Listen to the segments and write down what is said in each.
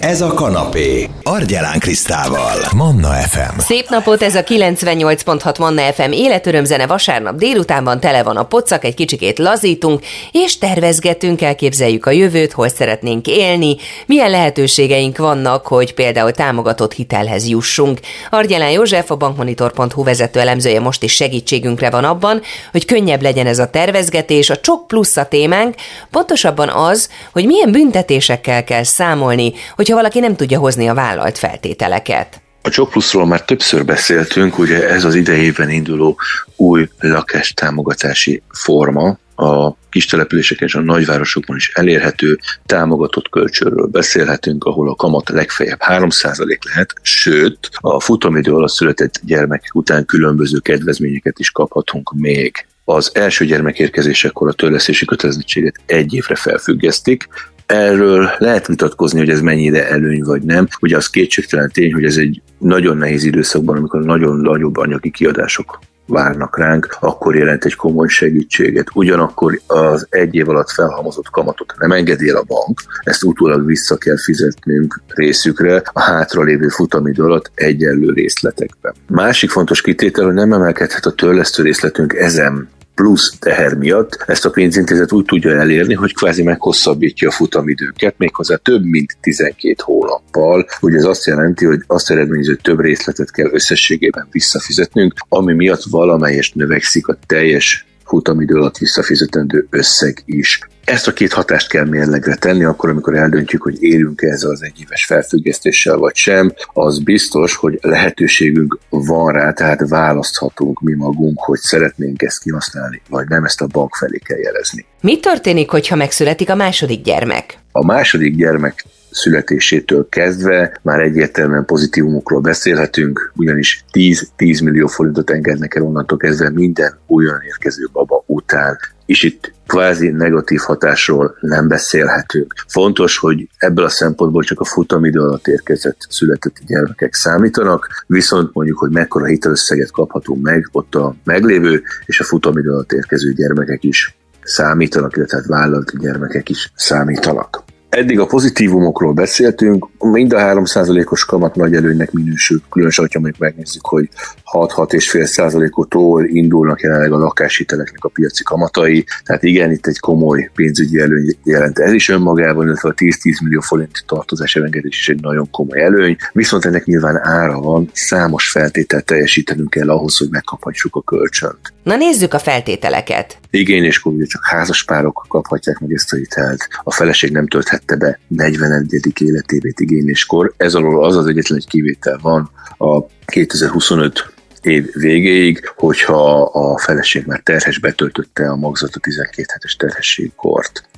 Ez a kanapé. Argyelán Krisztával. Manna FM. Szép napot, ez a 98.6 Manna FM életörömzene vasárnap délutánban tele van a pocak, egy kicsikét lazítunk, és tervezgetünk, elképzeljük a jövőt, hol szeretnénk élni, milyen lehetőségeink vannak, hogy például támogatott hitelhez jussunk. Argyelán József, a bankmonitor.hu vezető elemzője most is segítségünkre van abban, hogy könnyebb legyen ez a tervezgetés, a csok plusz a témánk, pontosabban az, hogy milyen büntetésekkel kell számolni, hogyha valaki nem tudja hozni a vállalt feltételeket. A Csok Pluszról már többször beszéltünk, ugye ez az idejében induló új lakástámogatási forma, a kis településeken és a nagyvárosokban is elérhető támogatott kölcsönről beszélhetünk, ahol a kamat legfeljebb 3% lehet, sőt, a futamidő alatt született gyermekek után különböző kedvezményeket is kaphatunk még az első gyermek érkezésekor a törlesztési kötelezettséget egy évre felfüggesztik, Erről lehet vitatkozni, hogy ez mennyire előny vagy nem. Ugye az kétségtelen tény, hogy ez egy nagyon nehéz időszakban, amikor nagyon nagyobb anyagi kiadások várnak ránk, akkor jelent egy komoly segítséget. Ugyanakkor az egy év alatt felhalmozott kamatot nem engedi el a bank, ezt utólag vissza kell fizetnünk részükre a hátralévő futamidő alatt egyenlő részletekben. Másik fontos kitétel, hogy nem emelkedhet a törlesztő részletünk ezen plusz teher miatt ezt a pénzintézet úgy tudja elérni, hogy kvázi meghosszabbítja a futamidőket, méghozzá több mint 12 hónappal. Ugye ez azt jelenti, hogy azt eredményező, hogy több részletet kell összességében visszafizetnünk, ami miatt valamelyest növekszik a teljes futamidő alatt visszafizetendő összeg is. Ezt a két hatást kell mérlegre tenni, akkor, amikor eldöntjük, hogy érünk ezzel az egyéves felfüggesztéssel vagy sem, az biztos, hogy lehetőségünk van rá, tehát választhatunk mi magunk, hogy szeretnénk ezt kihasználni, vagy nem, ezt a bank felé kell jelezni. Mi történik, hogyha megszületik a második gyermek? A második gyermek születésétől kezdve már egyértelműen pozitívumokról beszélhetünk, ugyanis 10-10 millió forintot engednek el onnantól kezdve minden olyan érkező baba után, és itt kvázi negatív hatásról nem beszélhetünk. Fontos, hogy ebből a szempontból csak a futamidő alatt érkezett született gyermekek számítanak, viszont mondjuk, hogy mekkora hitelösszeget kaphatunk meg, ott a meglévő és a futamidő alatt érkező gyermekek is számítanak, illetve hát vállalt gyermekek is számítanak. Eddig a pozitívumokról beszéltünk, mind a 3%-os kamat nagy előnynek minősül, különösen, hogyha még megnézzük, hogy 6-6,5%-otól indulnak jelenleg a lakáshiteleknek a piaci kamatai, tehát igen, itt egy komoly pénzügyi előny jelent ez is önmagában, illetve a 10-10 millió forint tartozás elengedés is egy nagyon komoly előny, viszont ennek nyilván ára van, számos feltételt teljesítenünk kell ahhoz, hogy megkaphassuk a kölcsönt. Na nézzük a feltételeket. Igényléskor ugye csak házaspárok kaphatják meg ezt a hitelt, a feleség nem tölthette be 41. életévét igényléskor. Ez alól az az egyetlen egy kivétel van a 2025 év végéig, hogyha a feleség már terhes betöltötte a magzat a 12 hetes terhességkort.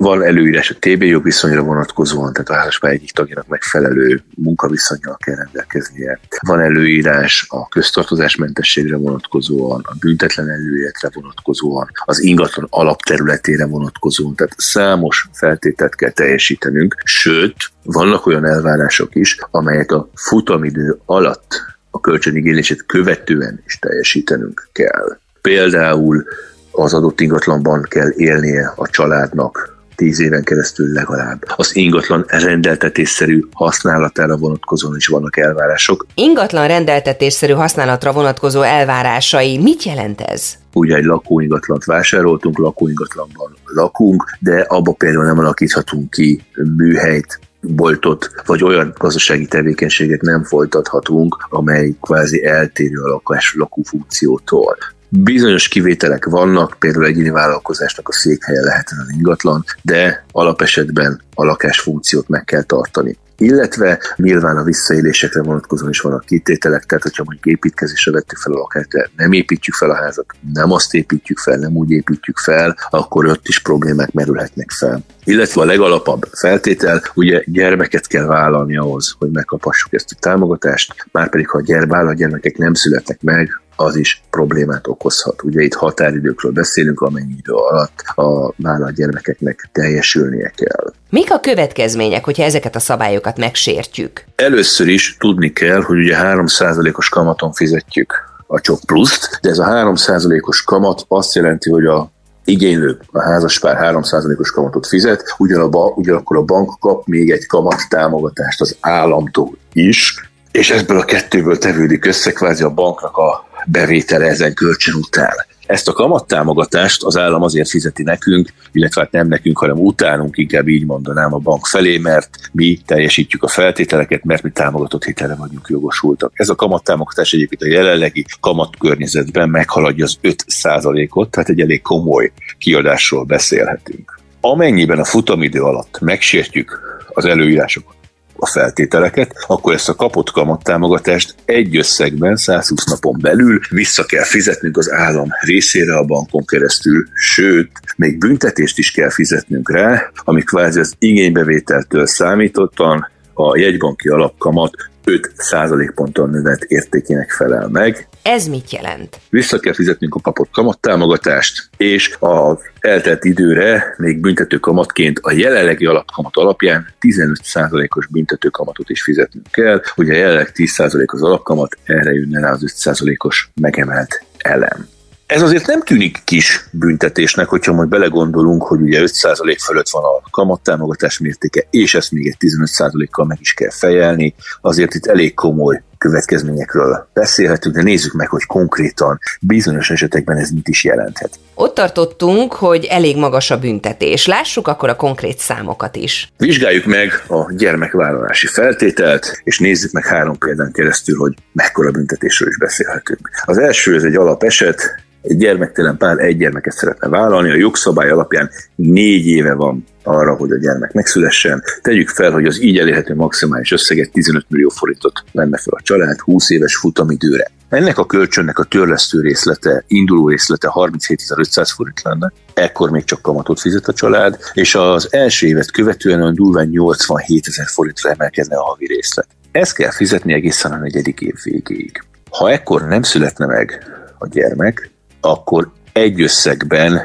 Van előírás a TB jogviszonyra vonatkozóan, tehát a házaspály egyik tagjának megfelelő munkaviszonyjal kell rendelkeznie. Van előírás a köztartozásmentességre vonatkozóan, a büntetlen előéletre vonatkozóan, az ingatlan alapterületére vonatkozóan, tehát számos feltételt kell teljesítenünk, sőt, vannak olyan elvárások is, amelyek a futamidő alatt a kölcsönigénylését követően is teljesítenünk kell. Például az adott ingatlanban kell élnie a családnak tíz éven keresztül legalább. Az ingatlan rendeltetésszerű használatára vonatkozóan is vannak elvárások. Ingatlan rendeltetésszerű használatra vonatkozó elvárásai, mit jelent ez? Ugye egy lakóingatlant vásároltunk, lakóingatlanban lakunk, de abba például nem alakíthatunk ki műhelyt, boltot, vagy olyan gazdasági tevékenységet nem folytathatunk, amely kvázi eltérő a lakás lakófunkciótól. Bizonyos kivételek vannak, például egyéni vállalkozásnak a székhelye lehet az ingatlan, de alapesetben a lakásfunkciót meg kell tartani illetve nyilván a visszaélésekre vonatkozóan is vannak kitételek, tehát hogyha mondjuk építkezésre vettük fel a lakást, de nem építjük fel a házat, nem azt építjük fel, nem úgy építjük fel, akkor ott is problémák merülhetnek fel. Illetve a legalapabb feltétel, ugye gyermeket kell vállalni ahhoz, hogy megkapassuk ezt a támogatást, márpedig ha a gyermák, gyermekek nem születnek meg, az is problémát okozhat. Ugye itt határidőkről beszélünk, amennyi idő alatt a vállalt gyermekeknek teljesülnie kell. Mik a következmények, hogyha ezeket a szabályokat megsértjük? Először is tudni kell, hogy ugye 3%-os kamaton fizetjük a csok pluszt, de ez a 3%-os kamat azt jelenti, hogy a igénylő, a házaspár 3%-os kamatot fizet, ugyanakkor a bank kap még egy kamat támogatást az államtól is, és ebből a kettőből tevődik össze kvázi a banknak a bevétele ezen kölcsön után. Ezt a kamattámogatást az állam azért fizeti nekünk, illetve hát nem nekünk, hanem utánunk, inkább így mondanám a bank felé, mert mi teljesítjük a feltételeket, mert mi támogatott hitele vagyunk jogosultak. Ez a kamattámogatás egyébként a jelenlegi kamatkörnyezetben meghaladja az 5%-ot, tehát egy elég komoly kiadásról beszélhetünk. Amennyiben a futamidő alatt megsértjük az előírásokat, a feltételeket, akkor ezt a kapott kamattámogatást egy összegben 120 napon belül vissza kell fizetnünk az állam részére a bankon keresztül, sőt, még büntetést is kell fizetnünk rá, ami kvázi az igénybevételtől számítottan a jegybanki alapkamat 5 százalékponttal növelt értékének felel meg. Ez mit jelent? Vissza kell fizetnünk a kapott kamattámogatást, és az eltelt időre még büntető kamatként a jelenlegi alapkamat alapján 15 százalékos büntető kamatot is fizetnünk kell. Ugye jelenleg 10 százalék az alapkamat, erre jönne rá az 5 százalékos megemelt elem. Ez azért nem tűnik kis büntetésnek, hogyha majd belegondolunk, hogy ugye 5% fölött van a kamattámogatás mértéke, és ezt még egy 15%-kal meg is kell fejelni, azért itt elég komoly következményekről beszélhetünk, de nézzük meg, hogy konkrétan bizonyos esetekben ez mit is jelenthet. Ott tartottunk, hogy elég magas a büntetés. Lássuk akkor a konkrét számokat is. Vizsgáljuk meg a gyermekvállalási feltételt, és nézzük meg három példán keresztül, hogy mekkora büntetésről is beszélhetünk. Az első, ez egy alapeset, egy gyermektelen pár egy gyermeket szeretne vállalni, a jogszabály alapján négy éve van arra, hogy a gyermek megszülessen. Tegyük fel, hogy az így elérhető maximális összeget 15 millió forintot lenne fel a család 20 éves futamidőre. Ennek a kölcsönnek a törlesztő részlete, induló részlete 37.500 forint lenne, ekkor még csak kamatot fizet a család, és az első évet követően olyan durván 87 ezer forintra emelkedne a havi részlet. Ezt kell fizetni egészen a negyedik év végéig. Ha ekkor nem születne meg a gyermek, akkor egy összegben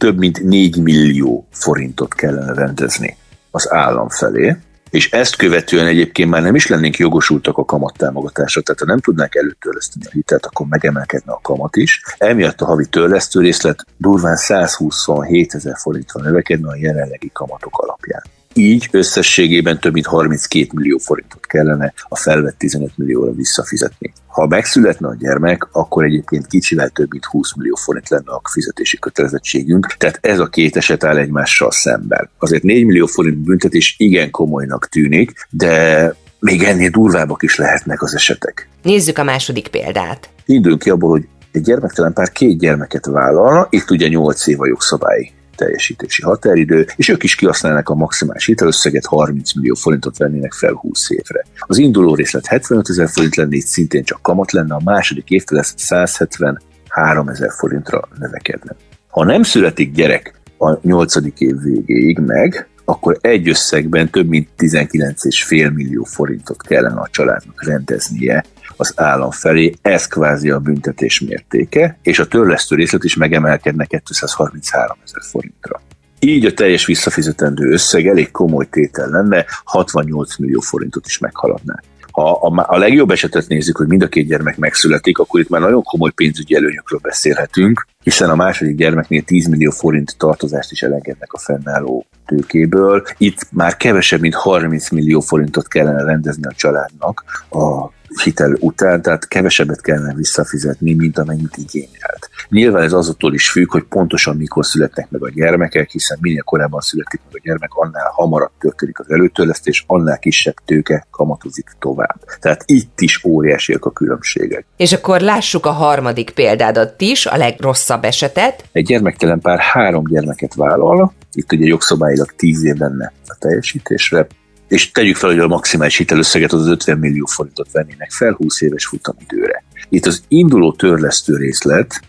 több mint 4 millió forintot kellene rendezni az állam felé, és ezt követően egyébként már nem is lennénk jogosultak a kamattámogatásra, tehát ha nem tudnánk előtörleszteni a hitelt, akkor megemelkedne a kamat is. Emiatt a havi törlesztő részlet durván 127 ezer forintra növekedne a jelenlegi kamatok alapján. Így összességében több mint 32 millió forintot kellene a felvett 15 millióra visszafizetni. Ha megszületne a gyermek, akkor egyébként kicsivel több mint 20 millió forint lenne a fizetési kötelezettségünk, tehát ez a két eset áll egymással szemben. Azért 4 millió forint büntetés igen komolynak tűnik, de még ennél durvábbak is lehetnek az esetek. Nézzük a második példát. Induljunk ki abból, hogy egy gyermektelen pár két gyermeket vállalna, itt ugye 8 év a jogszabályi teljesítési határidő, és ők is kihasználnak a maximális hitelösszeget, 30 millió forintot vennének fel 20 évre. Az induló részlet 75 ezer forint lenne, itt szintén csak kamat lenne, a második évtől ez 173 ezer forintra növekedne. Ha nem születik gyerek a nyolcadik év végéig meg, akkor egy összegben több mint 19,5 millió forintot kellene a családnak rendeznie az állam felé, ez kvázi a büntetés mértéke, és a törlesztő részlet is megemelkedne 233 ezer forintra. Így a teljes visszafizetendő összeg elég komoly tétel lenne, 68 millió forintot is meghaladná. Ha a, a legjobb esetet nézzük, hogy mind a két gyermek megszületik, akkor itt már nagyon komoly pénzügyi előnyökről beszélhetünk, hiszen a második gyermeknél 10 millió forint tartozást is elengednek a fennálló tőkéből. Itt már kevesebb, mint 30 millió forintot kellene rendezni a családnak a hitel után, tehát kevesebbet kellene visszafizetni, mint amennyit igényelt. Nyilván ez azoktól is függ, hogy pontosan mikor születnek meg a gyermekek, hiszen minél korábban születik meg a gyermek, annál hamarabb történik az előtörlesztés, annál kisebb tőke kamatozik tovább. Tehát itt is óriásiak a különbségek. És akkor lássuk a harmadik példádat is, a legrosszabb esetet. Egy gyermektelen pár három gyermeket vállal, itt ugye jogszabályilag 10 év lenne a teljesítésre, és tegyük fel, hogy a maximális hitelösszeget az 50 millió forintot vennének fel 20 éves futamidőre. Itt az induló törlesztő részlet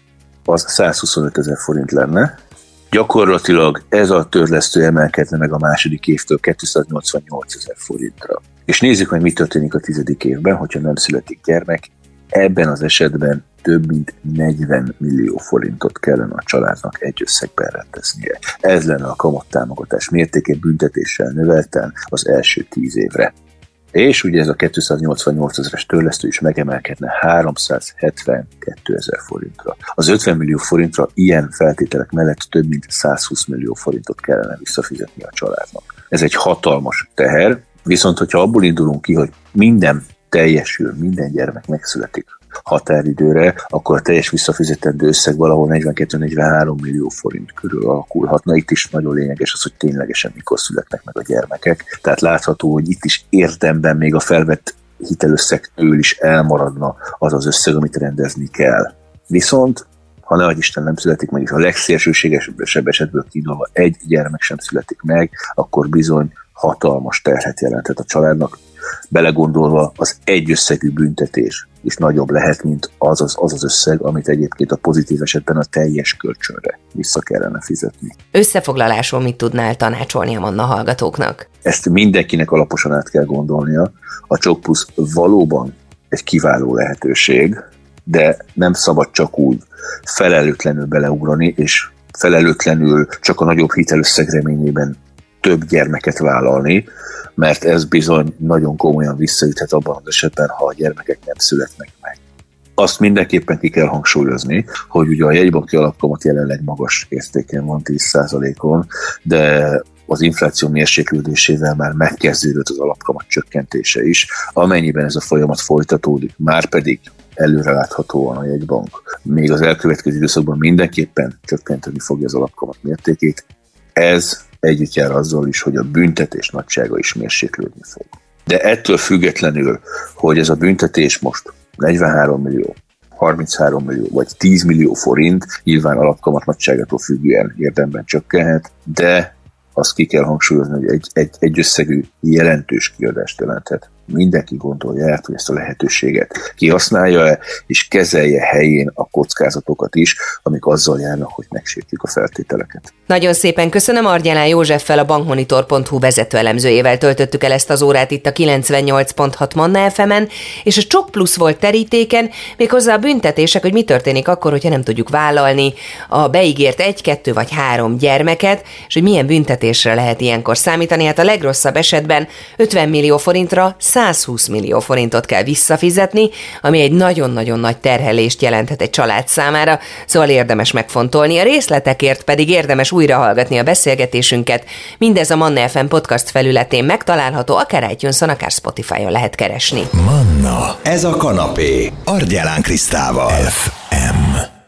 az 125 ezer forint lenne, gyakorlatilag ez a törlesztő emelkedne meg a második évtől 288 ezer forintra. És nézzük meg, mi történik a tizedik évben, hogyha nem születik gyermek. Ebben az esetben több mint 40 millió forintot kellene a családnak egy összegben rendeznie. Ez lenne a kamattámogatás mértékén büntetéssel növelten az első tíz évre. És ugye ez a 288 ezeres törlesztő is megemelkedne 372 ezer forintra. Az 50 millió forintra ilyen feltételek mellett több mint 120 millió forintot kellene visszafizetni a családnak. Ez egy hatalmas teher, viszont hogyha abból indulunk ki, hogy minden teljesül, minden gyermek megszületik határidőre, akkor a teljes visszafizetendő összeg valahol 42-43 millió forint körül alakulhatna. Itt is nagyon lényeges az, hogy ténylegesen mikor születnek meg a gyermekek. Tehát látható, hogy itt is érdemben még a felvett hitelösszegtől is elmaradna az az összeg, amit rendezni kell. Viszont ha ne Isten nem születik meg, és a legszélsőségesebb esetből kidolva egy gyermek sem születik meg, akkor bizony hatalmas terhet jelentett a családnak, belegondolva az egy összegű büntetés is nagyobb lehet, mint az az, az az összeg, amit egyébként a pozitív esetben a teljes kölcsönre vissza kellene fizetni. Összefoglalásról mit tudnál tanácsolni a Manna hallgatóknak? Ezt mindenkinek alaposan át kell gondolnia. A Csok valóban egy kiváló lehetőség, de nem szabad csak úgy felelőtlenül beleugrani, és felelőtlenül csak a nagyobb hitelösszeg reményében több gyermeket vállalni, mert ez bizony nagyon komolyan visszaüthet abban az esetben, ha a gyermekek nem születnek meg. Azt mindenképpen ki kell hangsúlyozni, hogy ugye a jegybanki alapkamat jelenleg magas értéken van 10%-on, de az infláció mérséklődésével már megkezdődött az alapkamat csökkentése is, amennyiben ez a folyamat folytatódik, már pedig előreláthatóan a jegybank még az elkövetkező időszakban mindenképpen csökkenteni fogja az alapkamat mértékét. Ez együtt jár azzal is, hogy a büntetés nagysága is mérséklődni fog. De ettől függetlenül, hogy ez a büntetés most 43 millió, 33 millió vagy 10 millió forint, nyilván alapkamat nagyságától függően érdemben csökkenhet, de azt ki kell hangsúlyozni, hogy egy, egy, egy összegű jelentős kiadást jelenthet mindenki gondolja át, hogy ezt a lehetőséget kihasználja-e, és kezelje helyén a kockázatokat is, amik azzal járnak, hogy megsértjük a feltételeket. Nagyon szépen köszönöm Argyelán Józseffel, a bankmonitor.hu vezető elemzőjével töltöttük el ezt az órát itt a 98.6 Manna fm és a Csok Plusz volt terítéken, méghozzá a büntetések, hogy mi történik akkor, hogyha nem tudjuk vállalni a beígért egy, kettő vagy három gyermeket, és hogy milyen büntetésre lehet ilyenkor számítani. Hát a legrosszabb esetben 50 millió forintra 120 millió forintot kell visszafizetni, ami egy nagyon-nagyon nagy terhelést jelenthet egy család számára, szóval érdemes megfontolni. A részletekért pedig érdemes újra hallgatni a beszélgetésünket. Mindez a Manna FM podcast felületén megtalálható, akár itunes akár Spotify-on lehet keresni. Manna, ez a kanapé, Argyelán Krisztával. FM.